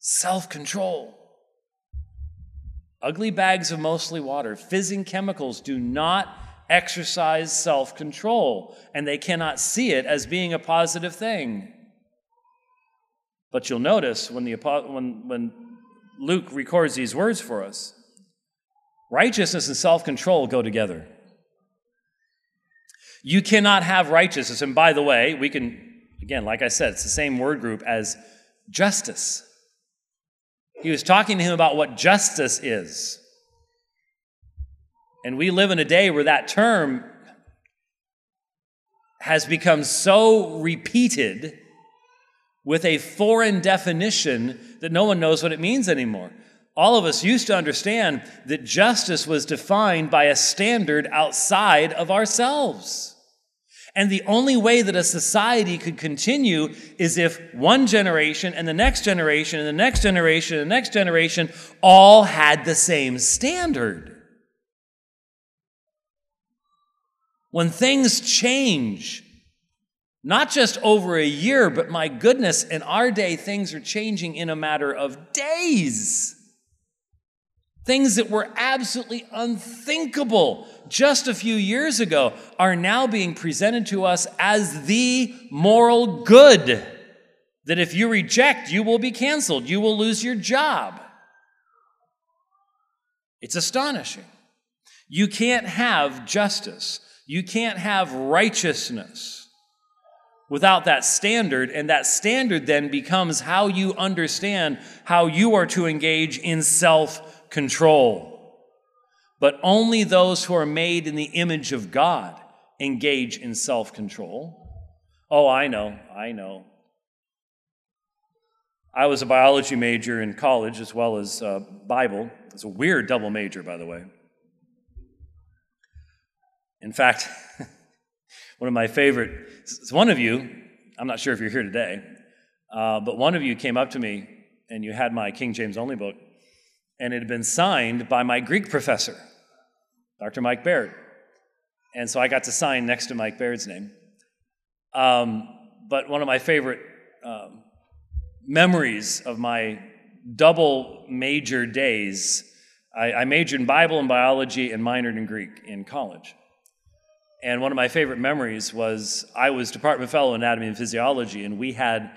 Speaker 2: Self control. Ugly bags of mostly water, fizzing chemicals do not exercise self control, and they cannot see it as being a positive thing. But you'll notice when, the, when, when Luke records these words for us. Righteousness and self control go together. You cannot have righteousness. And by the way, we can, again, like I said, it's the same word group as justice. He was talking to him about what justice is. And we live in a day where that term has become so repeated with a foreign definition that no one knows what it means anymore. All of us used to understand that justice was defined by a standard outside of ourselves. And the only way that a society could continue is if one generation and the next generation and the next generation and the next generation all had the same standard. When things change, not just over a year, but my goodness, in our day, things are changing in a matter of days. Things that were absolutely unthinkable just a few years ago are now being presented to us as the moral good. That if you reject, you will be canceled, you will lose your job. It's astonishing. You can't have justice, you can't have righteousness without that standard, and that standard then becomes how you understand how you are to engage in self control. But only those who are made in the image of God engage in self control. Oh, I know, I know. I was a biology major in college as well as uh, Bible. It's a weird double major, by the way. In fact, one of my favorite one of you, I'm not sure if you're here today, uh, but one of you came up to me and you had my King James only book, and it had been signed by my Greek professor, Dr. Mike Baird. And so I got to sign next to Mike Baird's name. Um, but one of my favorite um, memories of my double major days, I, I majored in Bible and biology and minored in Greek in college. And one of my favorite memories was I was department fellow in anatomy and physiology, and we had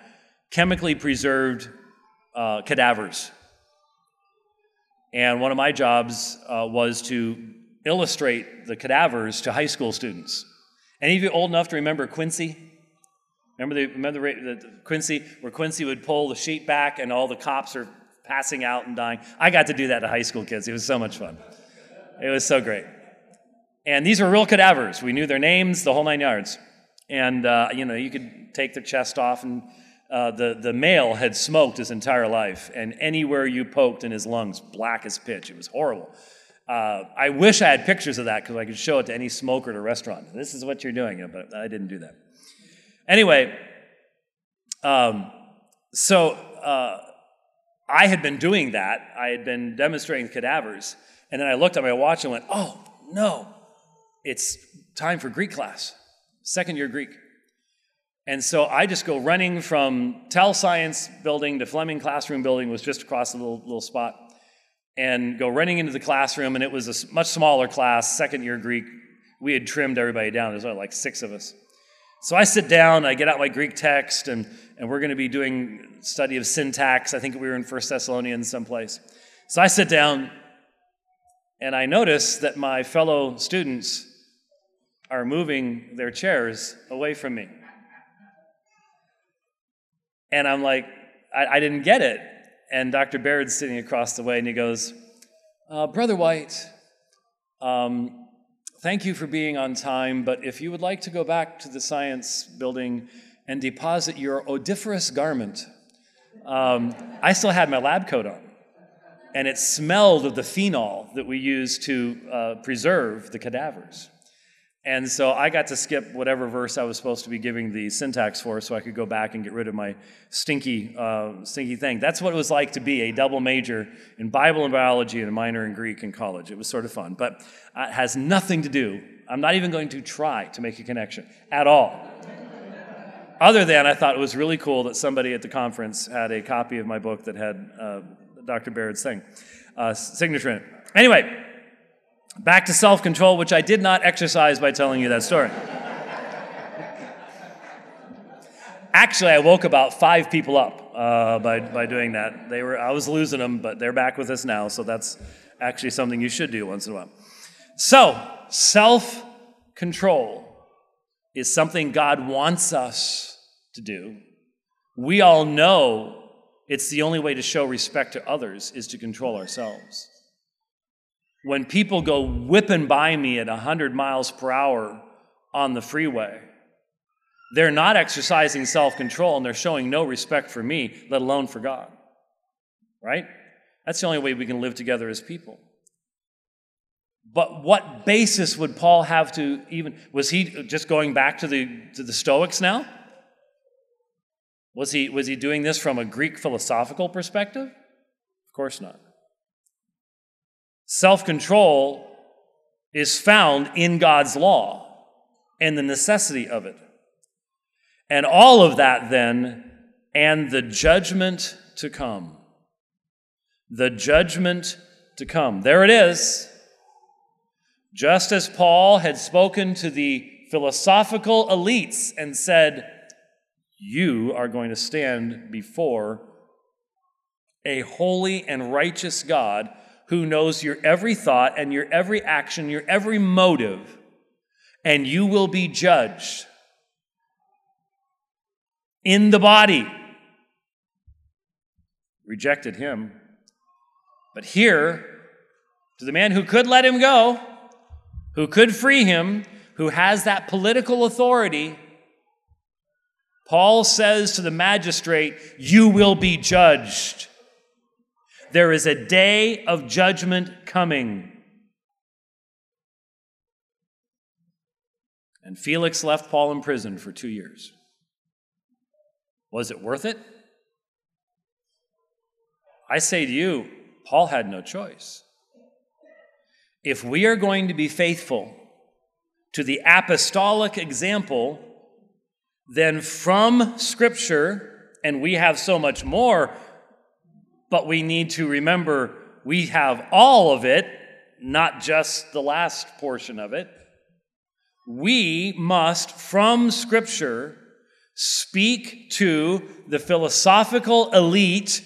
Speaker 2: chemically preserved uh, cadavers. And one of my jobs uh, was to illustrate the cadavers to high school students. Any of you old enough to remember Quincy? Remember the, remember the, the, Quincy, where Quincy would pull the sheet back and all the cops are passing out and dying? I got to do that to high school kids. It was so much fun. It was so great. And these were real cadavers. We knew their names, the whole nine yards. And, uh, you know, you could take their chest off and uh, the, the male had smoked his entire life, and anywhere you poked in his lungs, black as pitch. It was horrible. Uh, I wish I had pictures of that because I could show it to any smoker at a restaurant. This is what you're doing, but I didn't do that. Anyway, um, so uh, I had been doing that. I had been demonstrating cadavers, and then I looked at my watch and went, "Oh no, it's time for Greek class, second year Greek." And so I just go running from Tel Science building to Fleming Classroom building was just across the little, little spot, and go running into the classroom. And it was a much smaller class, second year Greek. We had trimmed everybody down. There's only like six of us. So I sit down, I get out my Greek text, and, and we're going to be doing study of syntax. I think we were in First Thessalonians someplace. So I sit down, and I notice that my fellow students are moving their chairs away from me. And I'm like, I, I didn't get it. And Dr. Baird's sitting across the way, and he goes, uh, Brother White, um, thank you for being on time, but if you would like to go back to the science building and deposit your odoriferous garment, um, I still had my lab coat on. And it smelled of the phenol that we use to uh, preserve the cadavers. And so I got to skip whatever verse I was supposed to be giving the syntax for so I could go back and get rid of my stinky, uh, stinky thing. That's what it was like to be a double major in Bible and biology and a minor in Greek in college. It was sort of fun, but it has nothing to do. I'm not even going to try to make a connection at all. Other than I thought it was really cool that somebody at the conference had a copy of my book that had uh, Dr. Baird's thing, uh, signature in it. Anyway, Back to self control, which I did not exercise by telling you that story. Actually, I woke about five people up uh, by, by doing that. They were, I was losing them, but they're back with us now, so that's actually something you should do once in a while. So, self control is something God wants us to do. We all know it's the only way to show respect to others is to control ourselves when people go whipping by me at 100 miles per hour on the freeway, they're not exercising self control and they're showing no respect for me, let alone for God. Right? That's the only way we can live together as people. But what basis would Paul have to even was he just going back to the to the Stoics now? Was he was he doing this from a Greek philosophical perspective? Of course not. Self control is found in God's law and the necessity of it. And all of that, then, and the judgment to come. The judgment to come. There it is. Just as Paul had spoken to the philosophical elites and said, You are going to stand before a holy and righteous God who knows your every thought and your every action, your every motive, and you will be judged in the body. Rejected him. But here, to the man who could let him go, who could free him, who has that political authority, Paul says to the magistrate, You will be judged. There is a day of judgment coming. And Felix left Paul in prison for two years. Was it worth it? I say to you, Paul had no choice. If we are going to be faithful to the apostolic example, then from Scripture, and we have so much more, but we need to remember we have all of it, not just the last portion of it. We must, from Scripture, speak to the philosophical elite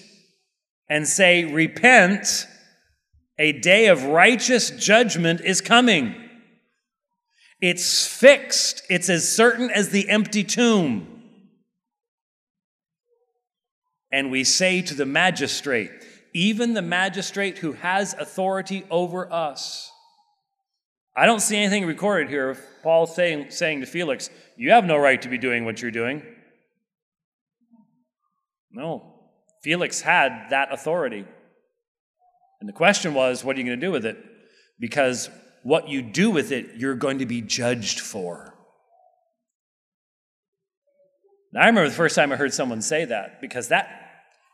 Speaker 2: and say, Repent, a day of righteous judgment is coming. It's fixed, it's as certain as the empty tomb. And we say to the magistrate, even the magistrate who has authority over us. I don't see anything recorded here of Paul saying, saying to Felix, You have no right to be doing what you're doing. No. Felix had that authority. And the question was, what are you going to do with it? Because what you do with it, you're going to be judged for. Now, I remember the first time I heard someone say that because that,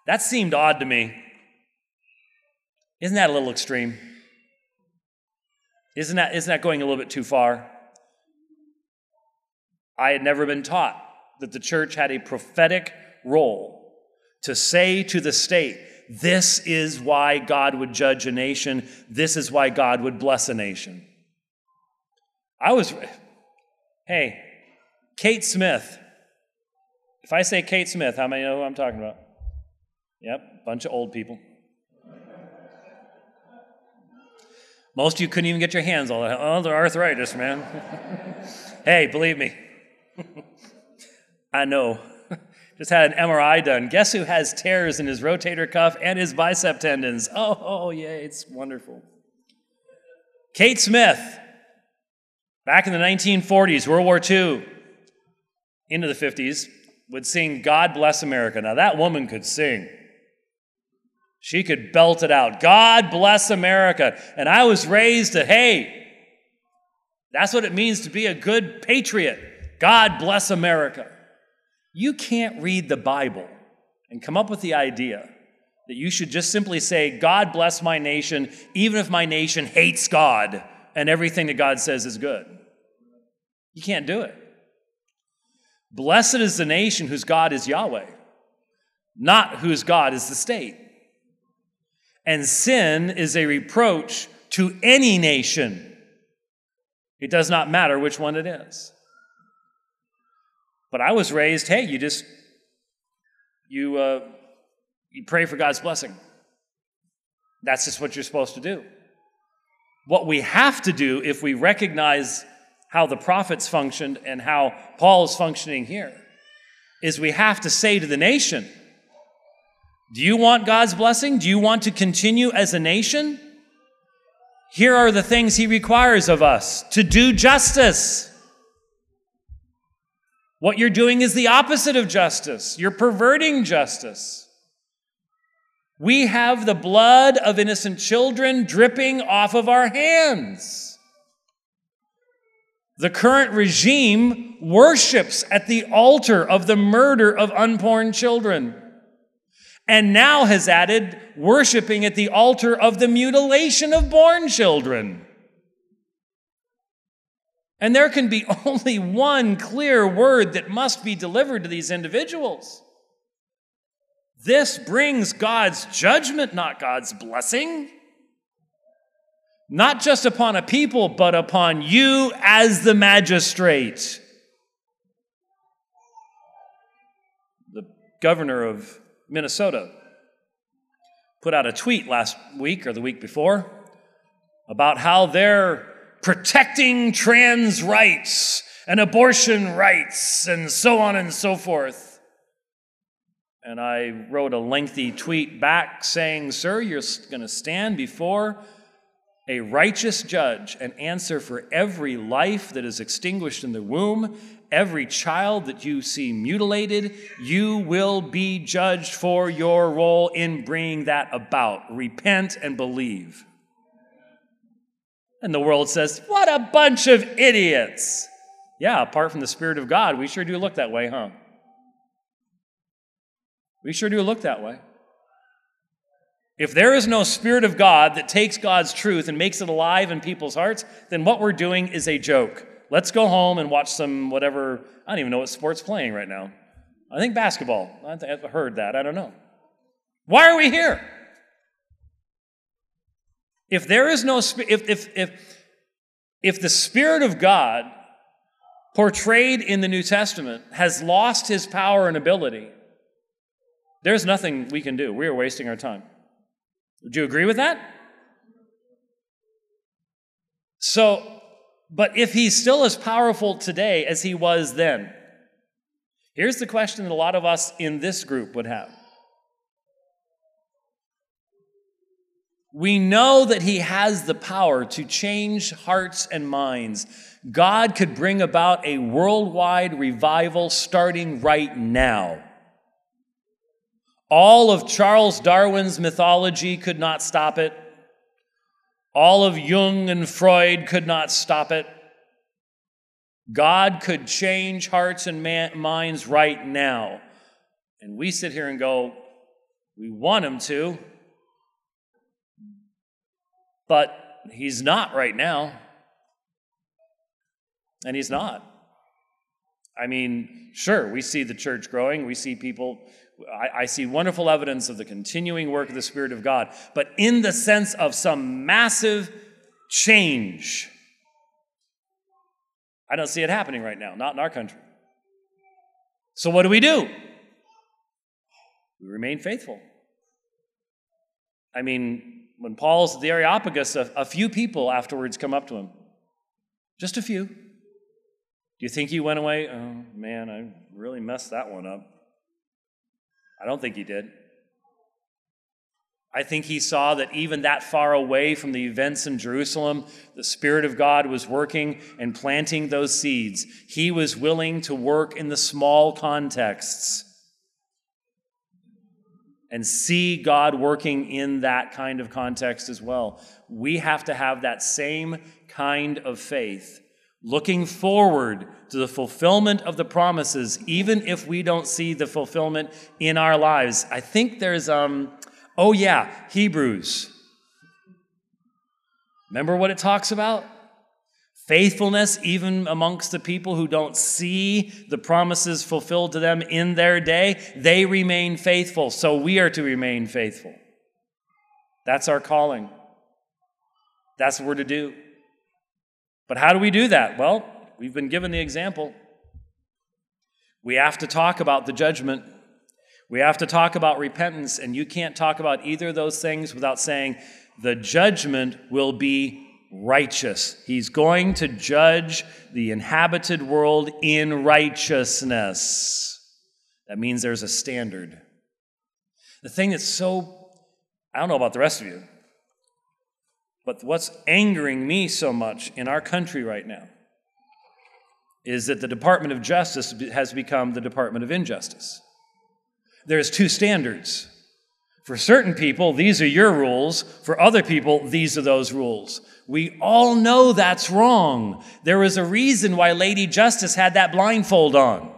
Speaker 2: that seemed odd to me. Isn't that a little extreme? Isn't that, isn't that going a little bit too far? I had never been taught that the church had a prophetic role to say to the state, this is why God would judge a nation, this is why God would bless a nation. I was, hey, Kate Smith. If I say Kate Smith, how many know who I'm talking about? Yep, bunch of old people. Most of you couldn't even get your hands on it. Oh, the arthritis, man. hey, believe me. I know. Just had an MRI done. Guess who has tears in his rotator cuff and his bicep tendons? Oh, oh, yay, it's wonderful. Kate Smith, back in the 1940s, World War II, into the 50s, would sing God Bless America. Now, that woman could sing. She could belt it out. God bless America. And I was raised to, hey, that's what it means to be a good patriot. God bless America. You can't read the Bible and come up with the idea that you should just simply say, God bless my nation, even if my nation hates God and everything that God says is good. You can't do it. Blessed is the nation whose God is Yahweh, not whose God is the state. And sin is a reproach to any nation. It does not matter which one it is. But I was raised, hey, you just you uh, you pray for God's blessing. That's just what you're supposed to do. What we have to do if we recognize how the prophets functioned and how Paul is functioning here is we have to say to the nation, do you want God's blessing? Do you want to continue as a nation? Here are the things He requires of us to do justice. What you're doing is the opposite of justice. You're perverting justice. We have the blood of innocent children dripping off of our hands. The current regime worships at the altar of the murder of unborn children and now has added worshiping at the altar of the mutilation of born children. And there can be only one clear word that must be delivered to these individuals. This brings God's judgment, not God's blessing. Not just upon a people, but upon you as the magistrate. The governor of Minnesota, put out a tweet last week or the week before about how they're protecting trans rights and abortion rights and so on and so forth. And I wrote a lengthy tweet back saying, Sir, you're going to stand before a righteous judge and answer for every life that is extinguished in the womb every child that you see mutilated, you will be judged for your role in bringing that about. Repent and believe. And the world says, What a bunch of idiots! Yeah, apart from the Spirit of God, we sure do look that way, huh? We sure do look that way. If there is no Spirit of God that takes God's truth and makes it alive in people's hearts, then what we're doing is a joke. Let's go home and watch some whatever. I don't even know what sport's playing right now. I think basketball. I've heard that. I don't know. Why are we here? If there is no if if if if the Spirit of God portrayed in the New Testament has lost his power and ability, there's nothing we can do. We are wasting our time. Would you agree with that? So, but if he's still as powerful today as he was then, here's the question that a lot of us in this group would have. We know that he has the power to change hearts and minds. God could bring about a worldwide revival starting right now. All of Charles Darwin's mythology could not stop it. All of Jung and Freud could not stop it. God could change hearts and man- minds right now. And we sit here and go, we want him to, but he's not right now. And he's not. I mean, sure, we see the church growing, we see people I, I, see wonderful evidence of the continuing work of the Spirit of God, but in the sense of some massive change, I don't see it happening right now, not in our country. So, what do we do? We remain faithful. I mean, when Paul's at the Areopagus, a, a few people afterwards come up to him. Just a few. Do you think he went away? Oh, man, I really messed that one up. I don't think he did. I think he saw that even that far away from the events in Jerusalem, the Spirit of God was working and planting those seeds. He was willing to work in the small contexts and see God working in that kind of context as well. We have to have that same kind of faith looking forward to the fulfillment of the promises, even if we don't see the fulfillment in our lives. I think there's, um, oh yeah, Hebrews. Remember what it talks about? Faithfulness, even amongst the people who don't see the promises fulfilled to them in their day, they remain faithful. So we are to remain faithful. That's our calling. That's what we're to do. But how do we do that? Well, we've been given the example. We have to talk about the judgment. We have to talk about repentance, and you can't talk about either of those things without saying the judgment will be righteous. He's going to judge the inhabited world in righteousness. That means there's a standard. The thing that's so, I don't know about the rest of you, but what's angering me so much in our country right now is that the Department of Justice has become the Department of Injustice. There's two standards. For certain people, these are your rules. For other people, these are those rules. We all know that's wrong. There is a reason why Lady Justice had that blindfold on.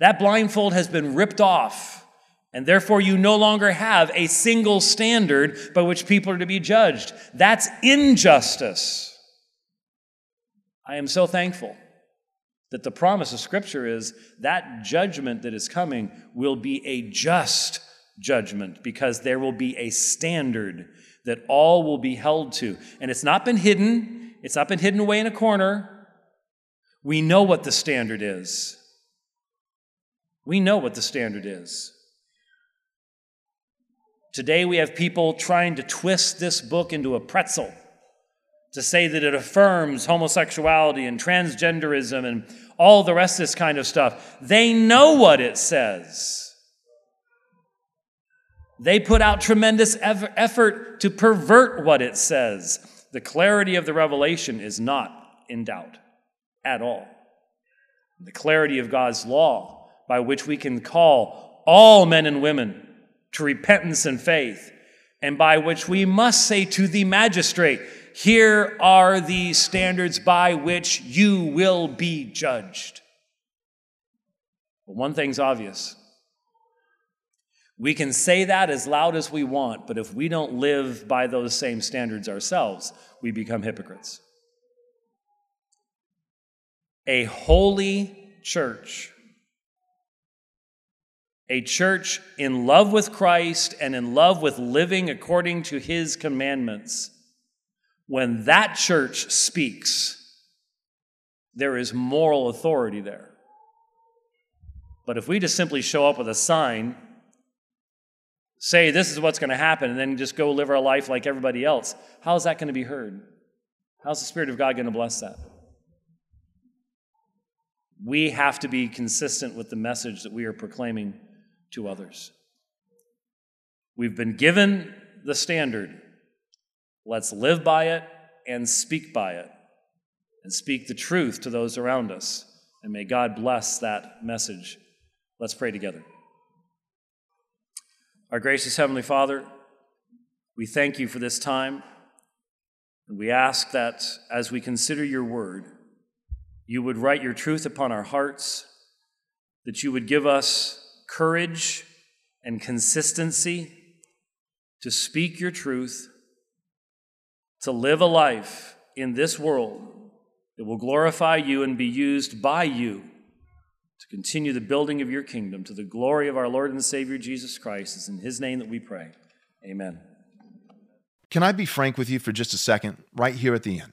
Speaker 2: That blindfold has been ripped off and therefore, you no longer have a single standard by which people are to be judged. That's injustice. I am so thankful that the promise of Scripture is that judgment that is coming will be a just judgment because there will be a standard that all will be held to. And it's not been hidden, it's not been hidden away in a corner. We know what the standard is. We know what the standard is. Today we have people trying to twist this book into a pretzel to say that it affirms homosexuality and transgenderism and all the rest of this kind of stuff. They know what it says. They put out tremendous effort to pervert what it says. The clarity of the revelation is not in doubt at all. The clarity of God's law, by which we can call all men and women to repentance and faith, and by which we must say to the magistrate, Here are the standards by which you will be judged. But one thing's obvious. We can say that as loud as we want, but if we don't live by those same standards ourselves, we become hypocrites. a holy church. A church in love with Christ and in love with living according to his commandments. When that church speaks, there is moral authority there. But if we just simply show up with a sign, say this is what's going to happen, and then just go live our life like everybody else, how is that going to be heard? How's the Spirit of God going to bless that? We have to be consistent with the message that we are proclaiming to others. We've been given the standard. Let's live by it and speak by it, and speak the truth to those around us. And may God bless that message. Let's pray together. Our gracious Heavenly Father, we thank you for this time. And we ask that as we consider your word, you would write your truth upon our hearts, that you would give us courage and consistency to speak your truth, to live a life in this world that will glorify you and be used by you to continue the building of your kingdom to the glory of our Lord and Savior Jesus Christ. It's in his name that we pray. Amen.
Speaker 1: Can I be frank with you for just a second, right here at the end?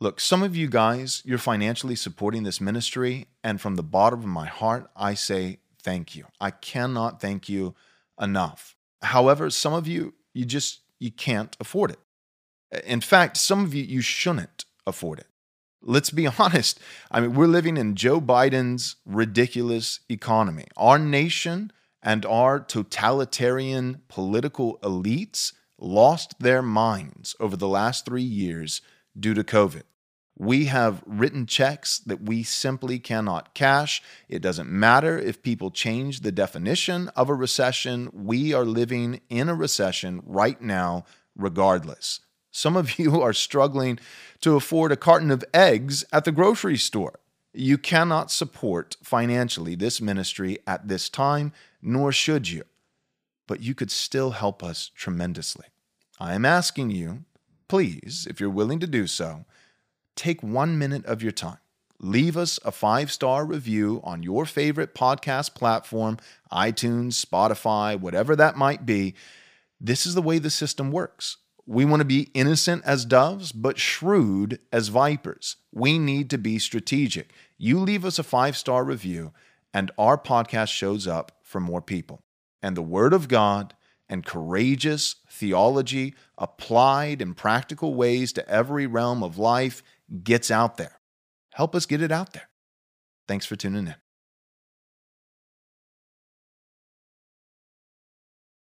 Speaker 1: Look, some of you guys, you're financially supporting this ministry, and from the bottom of my heart, I say thank you. I cannot thank you enough. However, some of you, you just you can't afford it. In fact, some of you you shouldn't afford it. Let's be honest. I mean, we're living in Joe Biden's ridiculous economy. Our nation and our totalitarian political elites lost their minds over the last 3 years due to COVID. We have written checks that we simply cannot cash. It doesn't matter if people change the definition of a recession. We are living in a recession right now, regardless. Some of you are struggling to afford a carton of eggs at the grocery store. You cannot support financially this ministry at this time, nor should you. But you could still help us tremendously. I am asking you, please, if you're willing to do so, take one minute of your time. Leave us a five star review on your favorite podcast platform, iTunes, Spotify, whatever that might be. This is the way the system works. We want to be innocent as doves, but shrewd as vipers. We need to be strategic. You leave us a five star review, and our podcast shows up for more people. And the Word of God and courageous theology applied in practical ways to every realm of life gets out there. Help us get it out there. Thanks for tuning in.